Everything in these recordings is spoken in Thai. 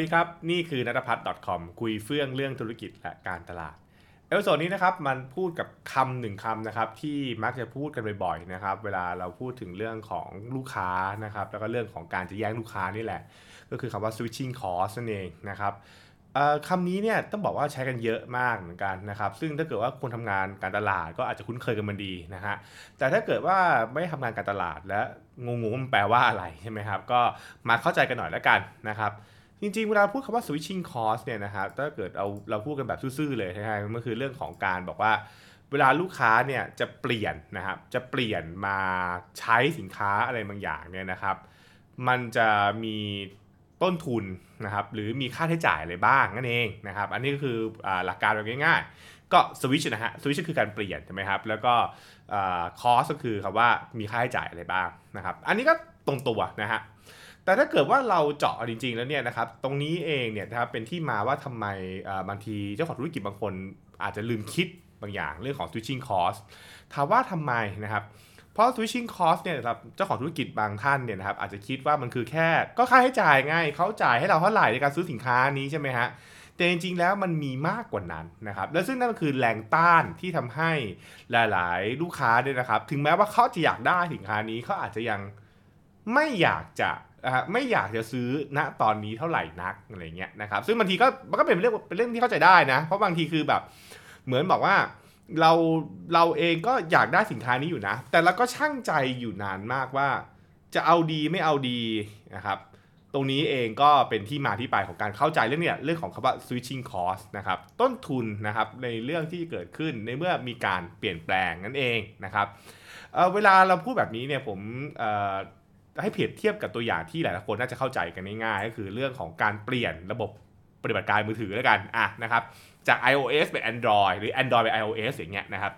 ดีครับ นี่คือนัทพัฒน์ .com คุยเฟื่องเรื่องธุรกิจและการตลาด episode นี้นะครับมาพูดกับคำหนึ่งคำนะครับที่มักจะพูดกันบ่อยๆนะครับเวลาเราพูดถึงเรื่องของลูกค้านะครับแล้วก็เรื่องของการจะแย่งลูกค้านี่แหละ ก็คือคำว่า switching cost นั่นเองนะครับคำนี้เนี่ยต้องบอกว่าใช้กันเยอะมากเหมือนกันนะครับซึ่งถ้าเกิดว่าคนทำงานการตลาดก็อาจจะคุ้นเคยกับมันดีนะฮะแต่ถ้าเกิดว่าไม่ทำงานการตลาดและงงๆมันแปลว่าอะไรใช่ไหมครับก็มาเข้าใจกันหน่อยแล้วกันนะครับ จริงๆ เวลาพูดคำว่า switching cost เนี่ยนะครับถ้าเกิดเราเราพูดกันแบบซื่อๆเลยนะครับมันคือเรื่องของการบอกว่า เวลาลูกค้าเนี่ยจะเปลี่ยนนะครับจะเปลี่ยนมาใช้สินค้าอะไรบางอย่างเนี่ยนะครับ มันจะมีต้นทุนนะครับหรือมีค่าใช้จ่ายอะไรบ้างนั่นเองนะครับ อันนี้ก็คืออหลักการแบบง่ายๆ ก็สวิชนะฮะสวิชคือการเปลี่ยนใช่ไหมครับแล้วก็คอสก็คือคำว่ามีค่าใช้จ่ายอะไรบ้างนะครับ อันนี้ก็ตรงตัวนะฮะ แต่ถ้าเกิดว่าเราเจาะจริง ๆ แล้วเนี่ยนะครับ ตรงนี้เองเนี่ยนะครับเป็นที่มาว่าทำไมบางทีเจ้าของธุรกิจบางคนอาจจะลืมคิดบางอย่างเรื่องของ switching cost ถามว่าทำไมนะครับ เพราะ switching cost เนี่ยนะครับเจ้าของธุรกิจบางท่านเนี่ยนะครับอาจจะคิดว่ามันคือแค่ก็ค่าใช้จ่ายไงเขาจ่ายให้เราเท่าไหร่ในการซื้อสินค้านี้ใช่ไหมฮะแต่จริงๆแล้วมันมีมากกว่านั้นนะครับ และซึ่งนั่นก็คือแรงต้านที่ทำให้หลายๆ ลูกค้าเนี่ยนะครับ ถึงแม้ว่าเขาจะอยากได้สินค้านี้เขาอาจจะยังไม่อยากจะ ไม่อยากจะซื้อณตอนนี้เท่าไหร่นักอะไรเงี้ยนะครับซึ่งบางทีก็มันก็เป็นเรื่องเป็นเรื่องที่เข้าใจได้นะ เพราะบางทีคือแบบเหมือนบอกว่าเราเราเองก็อยากได้สินค้านี้อยู่นะ แต่เราก็ช่างใจอยู่นานมากว่า จะเอาดีไม่เอาดีนะครับตรงนี้เองก็เป็นที่มาที่ไปของการเข้าใจเรื่องเนี้ยเรื่องของคำว่า switching cost นะครับต้นทุนนะครับในเรื่องที่เกิดขึ้นในเมื่อมีการเปลี่ยนแปลงนั่นเองนะครับเเวลาเราพูดแบบนี้เนี่ยผม ให้เปรียบเทียบกับตัวอย่างที่หลายๆคนน่าจะเข้าใจกันง่ายๆก็คือเรื่องของการเปลี่ยนระบบปฏิบัติการมือถือแล้วกันอะนะครับจาก iOS เป็น Android หรือ Android เป็น iOS อย่างเงี้ยนะครับ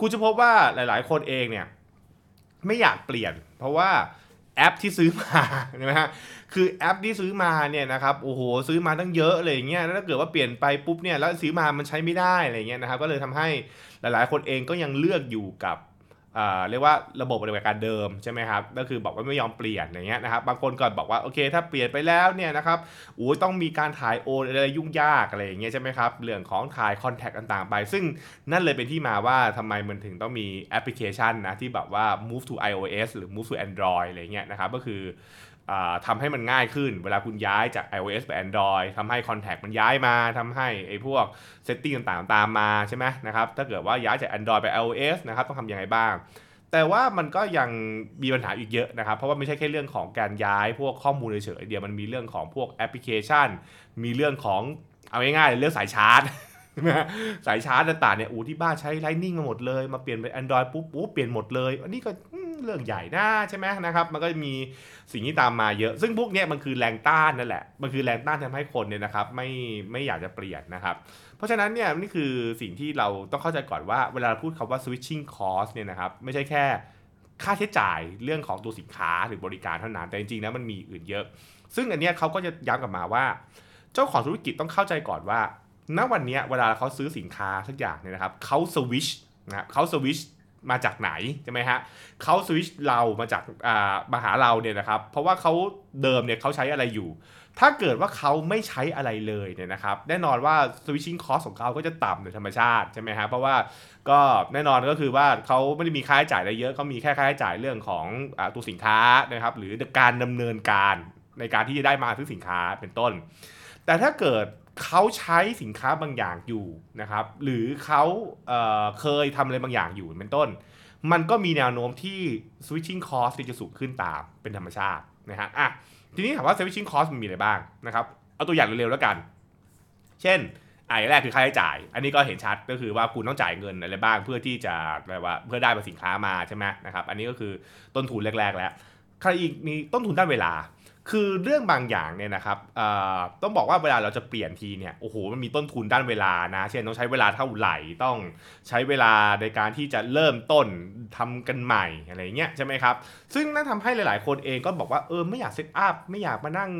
คุณจะพบว่าหลายๆ คนเองเนี่ยไม่อยากเปลี่ยน เพราะว่าแอปที่ซื้อมาใช่ไหมฮะคือแอปที่ซื้อมาเนี่ยนะครับโอ้โหซื้อมาตั้งเยอะเลยอะไรเงี้ยแล้วถ้าเกิดว่าเปลี่ยนไปปุ๊บเนี่ยแล้วซื้อมามันใช้ไม่ได้อะไรเงี้ยนะครับก็เลยทำให้หลายๆ คนเองก็ยังเลือกอยู่กับ เรียกว่าระบบปฏิบัติการเดิมใช่ไหมครับก็คือบอกว่าไม่ยอมเปลี่ยนอย่างเงี้ยนะครับบางคนก็บอกว่าโอเค ถ้าเปลี่ยนไปแล้วเนี่ยนะครับโอ้ต้องมีการถ่ายโอนอะไรยุ่งยากอะไรอย่างเงี้ยใช่ไหมครับเรื่องของถ่ายคอนแทคต่างๆไป ซึ่งนั่นเลยเป็นที่มาว่าทำไมมันถึงต้องมีแอปพลิเคชันนะที่แบบว่า move to iOS หรือ move to Android อะไรเงี้ยนะครับก็คือ ทำให้มันง่ายขึ้น เวลาคุณย้ายจาก iOS ไป Android ทำให้ Contact มันย้ายมาทำให้ไอ้พวก Setting ต่างๆ ตามมาใช่ไหมนะครับ ถ้าเกิดว่าย้ายจาก Android ไป iOS นะครับต้องทำยังไงบ้าง แต่ว่ามันก็ยังมีปัญหาอีกเยอะนะครับ เพราะว่าไม่ใช่แค่เรื่องของการย้ายพวกข้อมูลเฉยๆเดียวมันมีเรื่องของพวกแอปพลิเคชัน มีเรื่องของเอาง่ายๆเรื่องสายชาร์จสายชาร์จต่างๆเนี่ยอูที่บ้านใช้ไลนิ่งมาหมดเลย มาเปลี่ยนเป็น Android ปุ๊บปุ๊บเปลี่ยนหมดเลย อันนี้ก็ เรื่องใหญ่นะใช่ไหมนะครับ มันก็มีสิ่งที่ตามมาเยอะ ซึ่งพวกนี้มันคือแรงต้านนั่นแหละ มันคือแรงต้านทำให้คนเนี่ยนะครับ ไม่ไม่อยากจะเปลี่ยนนะครับ เพราะฉะนั้นเนี่ยนี่คือสิ่งที่เราต้องเข้าใจก่อนว่าเวลาพูดคำว่า switching cost เนี่ยนะครับ ไม่ใช่แค่ค่าใช้จ่ายเรื่องของตัวสินค้าหรือบริการเท่านั้น แต่จริงๆแล้วมันมีอื่นเยอะ ซึ่งอันนี้เขาก็จะย้ำกลับมาว่า เจ้าของธุรกิจต้องเข้าใจก่อนว่าณวันนี้เวลาเขาซื้อสินค้าสักอย่างเนี่ยนะครับเขาสวิชนะเขาสวิช มาจากไหนใช่ไหมฮะเขาสวิชเรามาจากมาหาเราเนี่ยนะครับ เพราะว่าเขาเดิมเนี่ยเขาใช้อะไรอยู่ ถ้าเกิดว่าเขาไม่ใช้อะไรเลยเนี่ยนะครับ แน่นอนว่า switching cost ของเขาก็จะต่ำโดยธรรมชาติใช่ไหมครับเพราะว่าก็แน่นอนก็คือว่าเขาไม่ได้มีค่าใช้จ่ายอะไรเยอะเขามีแค่ค่าใช้จ่ายเรื่องของอตัวสินค้านะครับ หรือการดำเนินการในการที่จะได้มาซื้อสินค้าเป็นต้น แต่ถ้าเกิด เขาใช้สินค้าบางอย่างอยู่นะครับ หรือเขาเเคยทำอะไรบางอย่างอยู่เป็นต้น มันก็มีแนวโน้มที่ switching cost จะสูงขึ้นตามเป็นธรรมชาตินะฮะอะทีนี้ถามว่า switching cost มันมีอะไรบ้างนะครับเอาตัวอย่างเร็วๆแล้วกัน เช่นอันแรกคือค่าใช้จ่าย อันนี้ก็เห็นชัดก็คือว่าคุณต้องจ่ายเงินอะไรบ้างเพื่อที่จะอะไรว่าเพื่อได้มาสินค้ามาใช่ไหมนะครับ อันนี้ก็คือต้นทุนแรกๆแล้วใครอีกมีต้นทุนด้านเวลา คือเรื่องบางอย่างเนี่ยนะครับต้องบอกว่าเวลาเราจะเปลี่ยนทีเนี่ยโอ้โหมันมีต้นทุนด้านเวลานะ เช่นต้องใช้เวลาเท่าไหร่ต้องใช้เวลาในการที่จะเริ่มต้นทำกันใหม่อะไรเงี้ยใช่ไหมครับ ซึ่งนั่นทำให้หลาย ๆ คนเองก็บอกว่าเออไม่อยากเซตอัพไม่อยากมานั่ง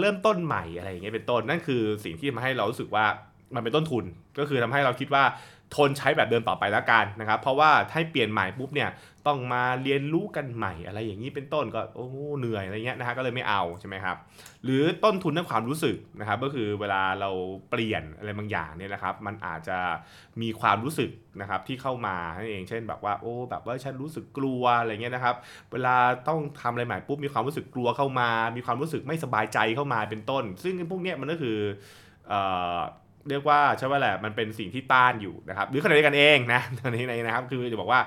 เริ่มต้นใหม่อะไรอย่างเงี้ยเป็นต้นนั่นคือสิ่งที่ทำให้เรารู้สึกว่ามันเป็นต้นทุนก็คือทำให้เราคิดว่า ทนใช้แบบเดิมต่อไปแล้วกันนะครับ เพราะว่าถ้าเปลี่ยนใหม่ปุ๊บเนี่ยต้องมาเรียนรู้กันใหม่อะไรอย่างนี้เป็นต้นก็โอ้เหนื่อยอะไรเงี้ยนะฮะก็เลยไม่เอาใช่ไหมครับหรือต้นทุนด้านความรู้สึกนะครับก็คือเวลาเราเปลี่ยนอะไรบางอย่างเนี่ยนะครับ มันอาจจะมีความรู้สึกนะครับที่เข้ามานั่นเองเช่นแบบว่าโอ้แบบว่าฉันรู้สึกกลัวอะไรเงี้ยนะครับ เวลาต้องทำอะไรใหม่ปุ๊บมีความรู้สึกกลัวเข้ามา มีความรู้สึกไม่สบายใจเข้ามาเป็นต้น ซึ่งพวกเนี้ยมันก็คือ เรียกว่าใช่ว่าแหละมันเป็นสิ่งที่ต้านอยู่นะครับหรือขณะเดียวกันเองนะตอนนี้นะครับคือจะบอกว่า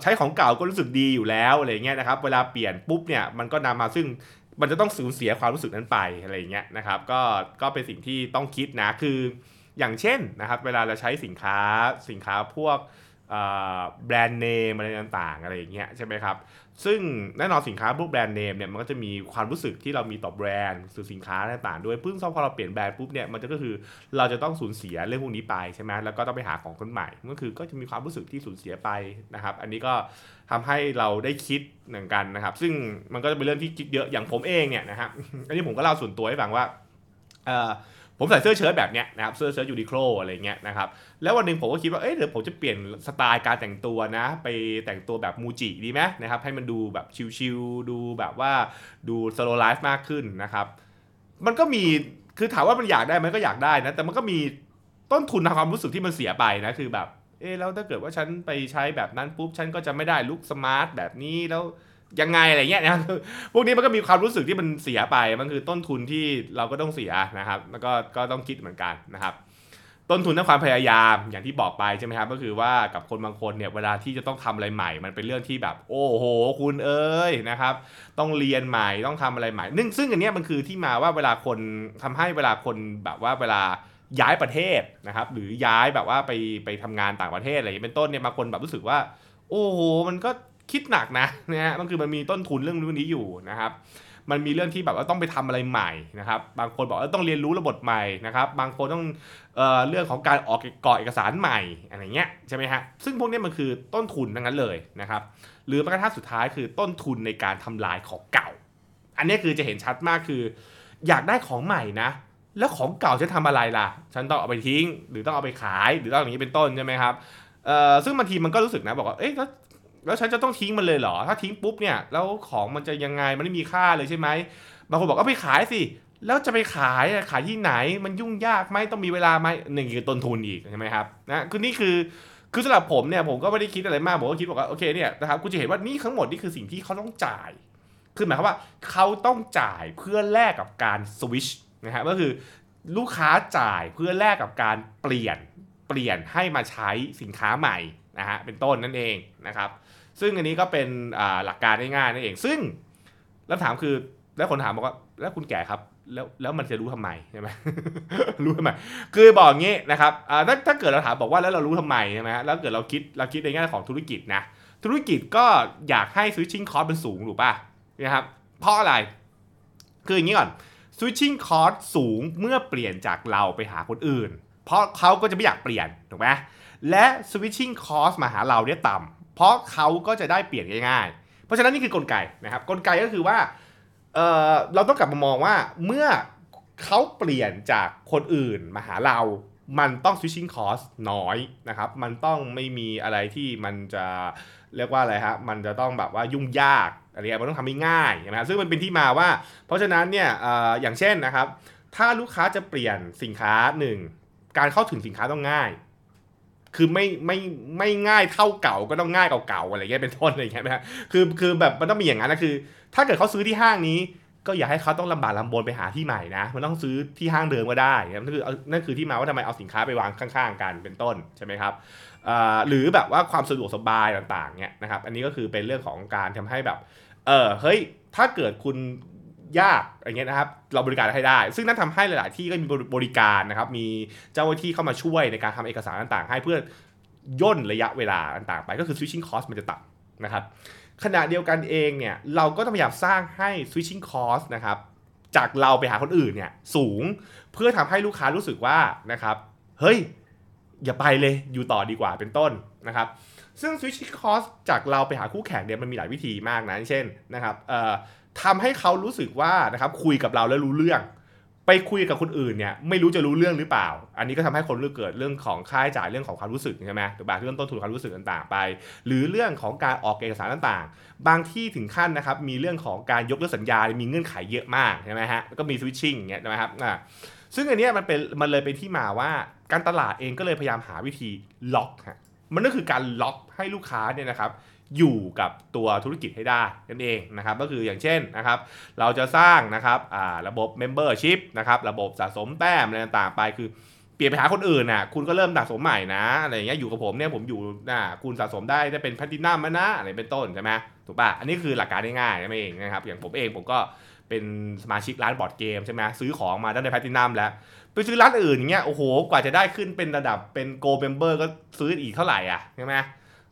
ใช้ของเก่าก็รู้สึกดีอยู่แล้วอะไรเงี้ยนะครับเวลาเปลี่ยนปุ๊บเนี่ยมันก็นำมาซึ่งมันจะต้องสูญเสียความรู้สึกนั้นไปอะไรเงี้ยนะครับก็ก็เป็นสิ่งที่ต้องคิดนะคืออย่างเช่นนะครับเวลาเราใช้สินค้าสินค้าพวกแบรนด์เนมอะไรต่างๆอะไรอย่างเงี้ยใช่ไหมครับ ซึ่งแน่นอนสินค้าพวกแบรนด์เนมเนี่ยมันก็จะมีความรู้สึกที่เรามีต่อแบรนด์สื่อสินค้าต่างๆด้วยพึ่งพอเราเปลี่ยนแบรนด์ปุ๊บเนี่ยมันก็คือเราจะต้องสูญเสียเรื่องพวกนี้ไปใช่ไหมแล้วก็ต้องไปหาของคนใหม่ก็คือก็จะมีความรู้สึกที่สูญเสียไปนะครับ อันนี้ก็ทำให้เราได้คิดเหมือนกันนะครับ ซึ่งมันก็จะเป็นเรื่องที่คิดเยอะอย่างผมเองเนี่ยนะครับอันนี้ผมก็เล่าส่วนตัวให้ฟังว่า ผมใส่เสื้อเชิ้ตแบบเนี้ยนะครับเสื้อเชิ้ตยูนิโคลอะไรเงี้ยนะครับแล้ววันหนึ่งผมก็คิดว่าเอ้ยเดี๋ยวผมจะเปลี่ยนสไตล์การแต่งตัวนะ ไปแต่งตัวแบบมูจิดีไหมนะครับให้มันดูแบบชิลๆดูแบบว่าดูสโลไลฟ์มากขึ้นนะครับมันก็มีคือถามว่ามันอยากได้ไหมก็อยากได้นะแต่มันก็มีต้นทุนทางความรู้สึกที่มันเสียไปนะคือแบบเออแล้วถ้าเกิดว่าฉันไปใช้แบบนั้นปุ๊บฉันก็จะไม่ได้ลุคสมาร์ทแบบนี้แล้ว ยังไงอะไรเงี้ยนะพวกนี้มันก็มีความรู้สึกที่มันเสียไปมันคือต้นทุนที่เราก็ต้องเสียนะครับ แล้วก็ก็ต้องคิดเหมือนกันนะครับต้นทุนและความพยายามอย่างที่บอกไปใช่ไหมครับก็คือว่ากับคนบางคนเนี่ยเวลาที่จะต้องทำอะไรใหม่ มันเป็นเรื่องที่แบบ โอ้โห คุณเอ้ยนะครับ ต้องเรียนใหม่ต้องทำอะไรใหม่นึ่งซึ่งอันนี้มันคือที่มาว่าเวลาคนทำให้เวลาคนแบบว่าเวลาย้ายประเทศนะครับ หรือย้ายแบบว่าไปไปทำงานต่างประเทศอะไรเป็นต้นเนี่ยบางคนแบบรู้สึกว่า โอ้โหมันก็ คิดหนักนะนะฮะมันคือมันมีต้นทุนเรื่องนี้อยู่นะครับมันมีเรื่องที่แบบว่าต้องไปทำอะไรใหม่นะครับ บางคนบอกว่าต้องเรียนรู้ระบบใหม่นะครับ บางคนต้องเอ่อเรื่องของการออกกรอเอกสารใหม่อะไรเงี้ยใช่ไหมฮะ ซึ่งพวกนี้มันคือต้นทุนทั้งนั้นเลยนะครับ หรือแม้กระทั่งสุดท้ายคือต้นทุนในการทำลายของเก่า อันนี้คือจะเห็นชัดมากคือ อยากได้ของใหม่นะ แล้วของเก่าจะทำอะไรล่ะ ฉันต้องเอาไปทิ้ง หรือต้องเอาไปขาย หรือต้องอย่างนี้เป็นต้นใช่ไหมครับเอ่อซึ่งบางทีมันก็รู้สึกนะบอกว่า เอ๊ะแล้ว แล้วฉันจะต้องทิ้งมันเลยเหรอ ถ้าทิ้งปุ๊บเนี่ย แล้วของมันจะยังไง มันไม่มีค่าเลยใช่ไหม บางคนบอกเอาไปขายสิ แล้วจะไปขายขายที่ไหน มันยุ่งยากไหมต้องมีเวลาไหมหนึ่งคือต้นทุนอีกใช่ไหมครับ นะ คือนี่คือ คือสำหรับผมเนี่ย ผมก็ไม่ได้คิดอะไรมาก ผมก็คิดบอกว่าโอเคเนี่ยนะครับ คุณจะเห็นว่านี่ทั้งหมดนี่คือสิ่งที่เขาต้องจ่าย คือหมายความว่าเขาต้องจ่ายเพื่อแลกกับการสวิชนะฮะ ก็คือลูกค้าจ่ายเพื่อแลกกับการเปลี่ยน เปลี่ยนให้มาใช้สินค้าใหม่นะฮะเป็นต้นนั่นเองนะครับ ซึ่งอันนี้ก็เป็นหลักการง่ายๆนั่นเอง ซึ่งแล้วถามคือแล้วคนถามบอกว่าแล้วคุณแก่ครับแล้วแล้วมันจะรู้ทำไมใช่ไหมรู้ทำไมคือบอกงี้นะครับถ้าถ้าเกิดเราถามบอกว่าแล้วเรารู้ทำไมใช่ไหมแล้วเกิดเราคิดเราคิดในแง่ของธุรกิจนะธุรกิจก็อยากให้ switching cost เป็นสูงถูกป่ะนะครับเพราะอะไร คืออย่างนี้ก่อน switching cost สูงเมื่อเปลี่ยนจากเราไปหาคนอื่น เพราะเขาก็จะไม่อยากเปลี่ยนถูกไหมและ switching cost มาหาเราเนี่ยต่ำ เพราะเขาก็จะได้เปลี่ยนง่ายๆ เพราะฉะนั้นนี่คือกลไกนะครับกลไกก็คือว่าเเราต้องกลับมามองว่าเมื่อเขาเปลี่ยนจากคนอื่นมาหาเรา มันต้อง switching cost น้อยนะครับ มันต้องไม่มีอะไรที่มันจะเรียกว่าอะไรฮะ มันจะต้องแบบว่ายุ่งยากอะไรเงี้ยมันต้องทำให้ง่ายนะซึ่งมันเป็นที่มาว่า เพราะฉะนั้นเนี่ยออย่างเช่นนะครับ ถ้าลูกค้าจะเปลี่ยนสินค้าหนึ่งการเข้าถึงสินค้าต้องง่าย คือไม่ไม่ไม่ง่ายเท่าเก่าก็ต้องง่ายเก่าๆอะไรเงี้ยเป็นต้นอะไรเงี้ยนะคือคือแบบมันต้องมีอย่างนั้นนะคือ ถ้าเกิดเขาซื้อที่ห้างนี้ ก็อย่าให้เขาต้องลำบากลำบนไปหาที่ใหม่นะมันต้องซื้อที่ห้างเดิมก็ได้นั่นคือนั่นคือที่มาว่าทำไมเอาสินค้าไปวางข้างๆกันเป็นต้นใช่ไหมครับหรือแบบว่าความสะดวกสบายต่างๆเนี่ยนะครับอันนี้ก็คือเป็นเรื่องของการทำให้แบบเออเฮ้ยถ้าเกิดคุณ ยากอย่างเงี้ยนะครับเราบริการให้ได้ ซึ่งนั่นทำให้หลาย ๆ ที่ก็มีบริการนะครับมีเจ้าหน้าที่เข้ามาช่วยในการทำเอกสารต่าง ๆ ให้เพื่อย่นระยะเวลาต่างๆ ไปก็คือ switching cost มันจะต่ำนะครับขณะเดียวกันเองเนี่ยเราก็ต้องพยายามสร้างให้ switching cost นะครับจากเราไปหาคนอื่นเนี่ยสูงเพื่อทำให้ลูกค้ารู้สึกว่านะครับเฮ้ยอย่าไปเลยอยู่ต่อดีกว่าเป็นต้นนะครับ ซึ่ง switching cost จากเราไปหาคู่แข่งเนี่ยมันมีหลายวิธีมากนะ เช่นนะครับทำให้เขารู้สึกว่านะครับคุยกับเราแล้วรู้เรื่อง ไปคุยกับคนอื่นเนี่ยไม่รู้จะรู้เรื่องหรือเปล่า อันนี้ก็ทำให้คนเรื่องเกิดเรื่องของค่าใช้จ่ายเรื่องของความรู้สึกใช่ไหมถูกป่ะเรื่องต้นทุนความรู้สึกต่างๆไป หรือเรื่องของการออกเอกสารต่างๆ บางที่ถึงขั้นนะครับมีเรื่องของการยกเลิกสัญญา มีเงื่อนไขเยอะมากใช่ไหมฮะก็มีสวิตชิ่งเงี้ยนะครับอ่าซึ่งอันนี้มันเป็นมันเลยเป็นที่มาว่าการตลาดเองก็เลยพยายามหาวิธีล็อกฮะ มันก็คือการล็อกให้ลูกค้าเนี่ยนะครับอยู่กับตัวธุรกิจให้ได้นั่นเองนะครับก็คืออย่างเช่นนะครับเราจะสร้างนะครับระบบ Membership นะครับระบบสะสมแต้มอะไรต่างๆไปคือ เปลี่ยนไปหาคนอื่นน่ะ คุณก็เริ่มสะสมใหม่นะอะไรอย่างเงี้ยอยู่กับผมเนี่ยผมอยู่น่ะคุณสะสมได้ได้เป็นแพลตินัมนะอะไรเป็นต้นใช่ไหมถูกป่ะอันนี้คือหลักการง่ายๆนั่นเองนะครับอย่างผมเองผมก็เป็นสมาชิกร้านบอร์ดเกมใช่ไหมซื้อของมาได้ในแพลตินัมแล้ว ไปซื้อร้านอื่นอย่างเงี้ยโอ้โหกว่าจะได้ขึ้นเป็นระดับเป็น gold member ก็ซื้ออีกเท่าไหร่อะใช่ไหม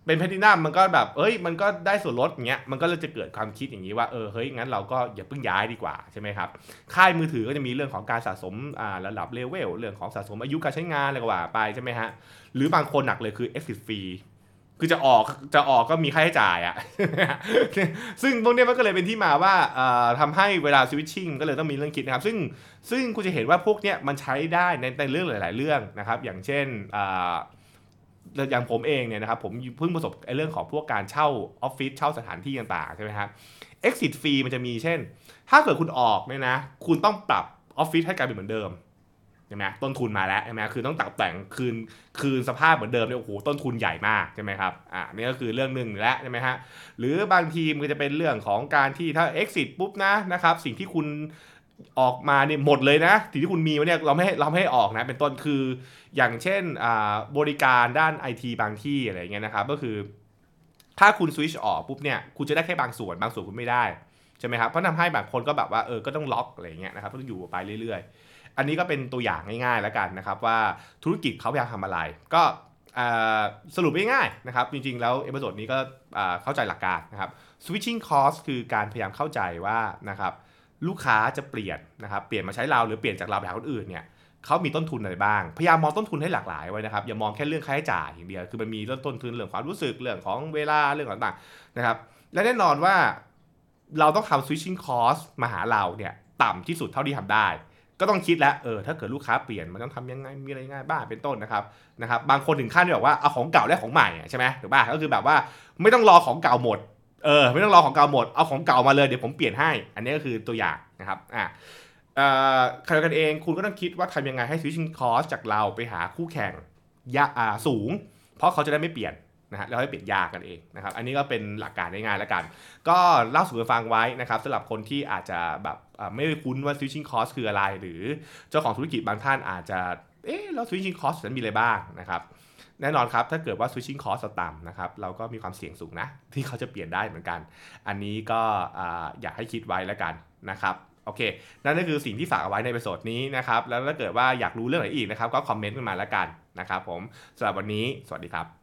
เป็นแพลตินัมมันก็แบบเอ้ยมันก็ได้ส่วนลดอย่างเงี้ยมันก็เลยจะเกิดความคิดอย่างนี้ว่าเออเฮ้ยงั้นเราก็อย่าเพิ่งย้ายดีกว่าใช่ไหมครับค่ายมือถือก็จะมีเรื่องของการสะสมอ่าระดับเลเวลเรื่องของสะสมอายุการใช้งานอะไรก็ว่าไปใช่ไหมฮะหรือบางคนหนักเลยคือ exit fee คือจะออกจะออกก็มีค่าใช้จ่ายอะซึ่งพวกนี้มันก็เลยเป็นที่มาว่าเอ่อทำให้เวลาสวิตชิ่งก็เลยต้องมีเรื่องคิดนะครับ ซึ่งซึ่งคุณจะเห็นว่าพวกเนี้ยมันใช้ได้ในในเรื่องหลาย ๆ เรื่องนะครับ อย่างเช่น อย่างผมเองเนี่ยนะครับผมเพิ่งประสบไอ้เรื่องของพวกการเช่าออฟฟิศเช่าสถานที่ต่างๆใช่ไหมครับ exit fee มันจะมีเช่น ถ้าเกิดคุณออกเนี่ยนะ คุณต้องปรับออฟฟิศให้กลายเป็นเหมือนเดิมใช่ไหมต้นทุนมาแล้วใช่ไหมคือต้องตัดแต่งคืนคืนสภาพเหมือนเดิมเนี่ยโอ้โหต้นทุนใหญ่มากใช่ไหมครับอ่านี่ก็คือเรื่องหนึ่งแล้วใช่ไหมฮะหรือบางทีมันจะเป็นเรื่องของการที่ถ้า exit ปุ๊บนะนะครับสิ่งที่คุณ ออกมาเนี่ยหมดเลยนะสิ่งที่คุณมีว้เนี่ยเราไม่ให้เราไม่ให้ออกนะ เป็นต้นคืออย่างเช่นบริการด้านไอทีบางที่อะไรเงี้ยนะครับ ก็คือ ถ้าคุณสวิชออกปุ๊บเนี่ยคุณจะได้แค่บางส่วนบางส่วนคุณไม่ได้ใช่ไหมครับเพราะทำให้บางคนก็แบบว่าเออก็ต้องล็อกอะไรเงี้ยนะครับต้องอยู่ไปเรื่อย ๆ อันนี้ก็เป็นตัวอย่างง่ายๆแล้วกันนะครับ ว่าธุรกิจเขาพยายามทำอะไร ก็สรุปง่ายๆนะครับ จริงๆ แล้ว episode นี้ก็เข้าใจหลักการนะครับ switching cost คือการพยายามเข้าใจว่านะครับ ลูกค้าจะเปลี่ยนนะครับเปลี่ยนมาใช้เราหรือเปลี่ยนจากเราไปหาคนอื่นเนี่ยเขามีต้นทุนอะไรบ้าง พยายามมองต้นทุนให้หลากหลายไว้นะครับ อย่ามองแค่เรื่องค่าใช้จ่ายอย่างเดียว คือมันมีเรื่องต้นทุนเรื่องความรู้สึก เรื่องของเวลา เรื่องต่างๆนะครับ และแน่นอนว่าเราต้องทำ switching cost มาหาเราเนี่ยต่ำที่สุดเท่าที่ทำได้ ก็ต้องคิดแล้ว เออ ถ้าเกิดลูกค้าเปลี่ยน มันต้องทำยังไง มีอะไรง่ายบ้าง เป็นต้นนะครับ นะครับ บางคนถึงขั้นที่แบบว่า เอาของเก่าและของใหม่ใช่ไหมถูกป่ะก็คือแบบว่าไม่ต้องรอของเก่าหมด เออไม่ต้องรอของเก่าหมดเอาของเก่ามาเลยเดี๋ยวผมเปลี่ยนให้ อันนี้ก็คือตัวอย่างนะครับอะเออใครกันเองคุณก็ต้องคิดว่าทำยังไงให้ switching cost จากเราไปหาคู่แข่งยะอ่าสูง เพราะเขาจะได้ไม่เปลี่ยนนะฮะแล้วให้เปลี่ยนยากันเองนะครับอันนี้ก็เป็นหลักการง่ายๆแล้วกัน ก็เล่าสู่กันฟังไว้นะครับสำหรับคนที่อาจจะแบบอ่าไม่คุ้นว่า switching cost คืออะไร หรือเจ้าของธุรกิจบางท่านอาจจะเอ๊ะแล้ว switching cost นั้นมีอะไรบ้างนะครับ แน่นอนครับ ถ้าเกิดว่า switching cost ต่ำนะครับ เราก็มีความเสี่ยงสูงนะ ที่เขาจะเปลี่ยนได้เหมือนกัน อันนี้ก็อยากให้คิดไว้แล้วกันนะครับโอเค นั่นก็คือสิ่งที่ฝากเอาไว้ใน episode นี้นะครับ แล้วถ้าเกิดว่าอยากรู้เรื่องไหนอีกนะครับ ก็คอมเมนต์กันมาแล้วกันนะครับผมสำหรับวันนี้ สวัสดีครับ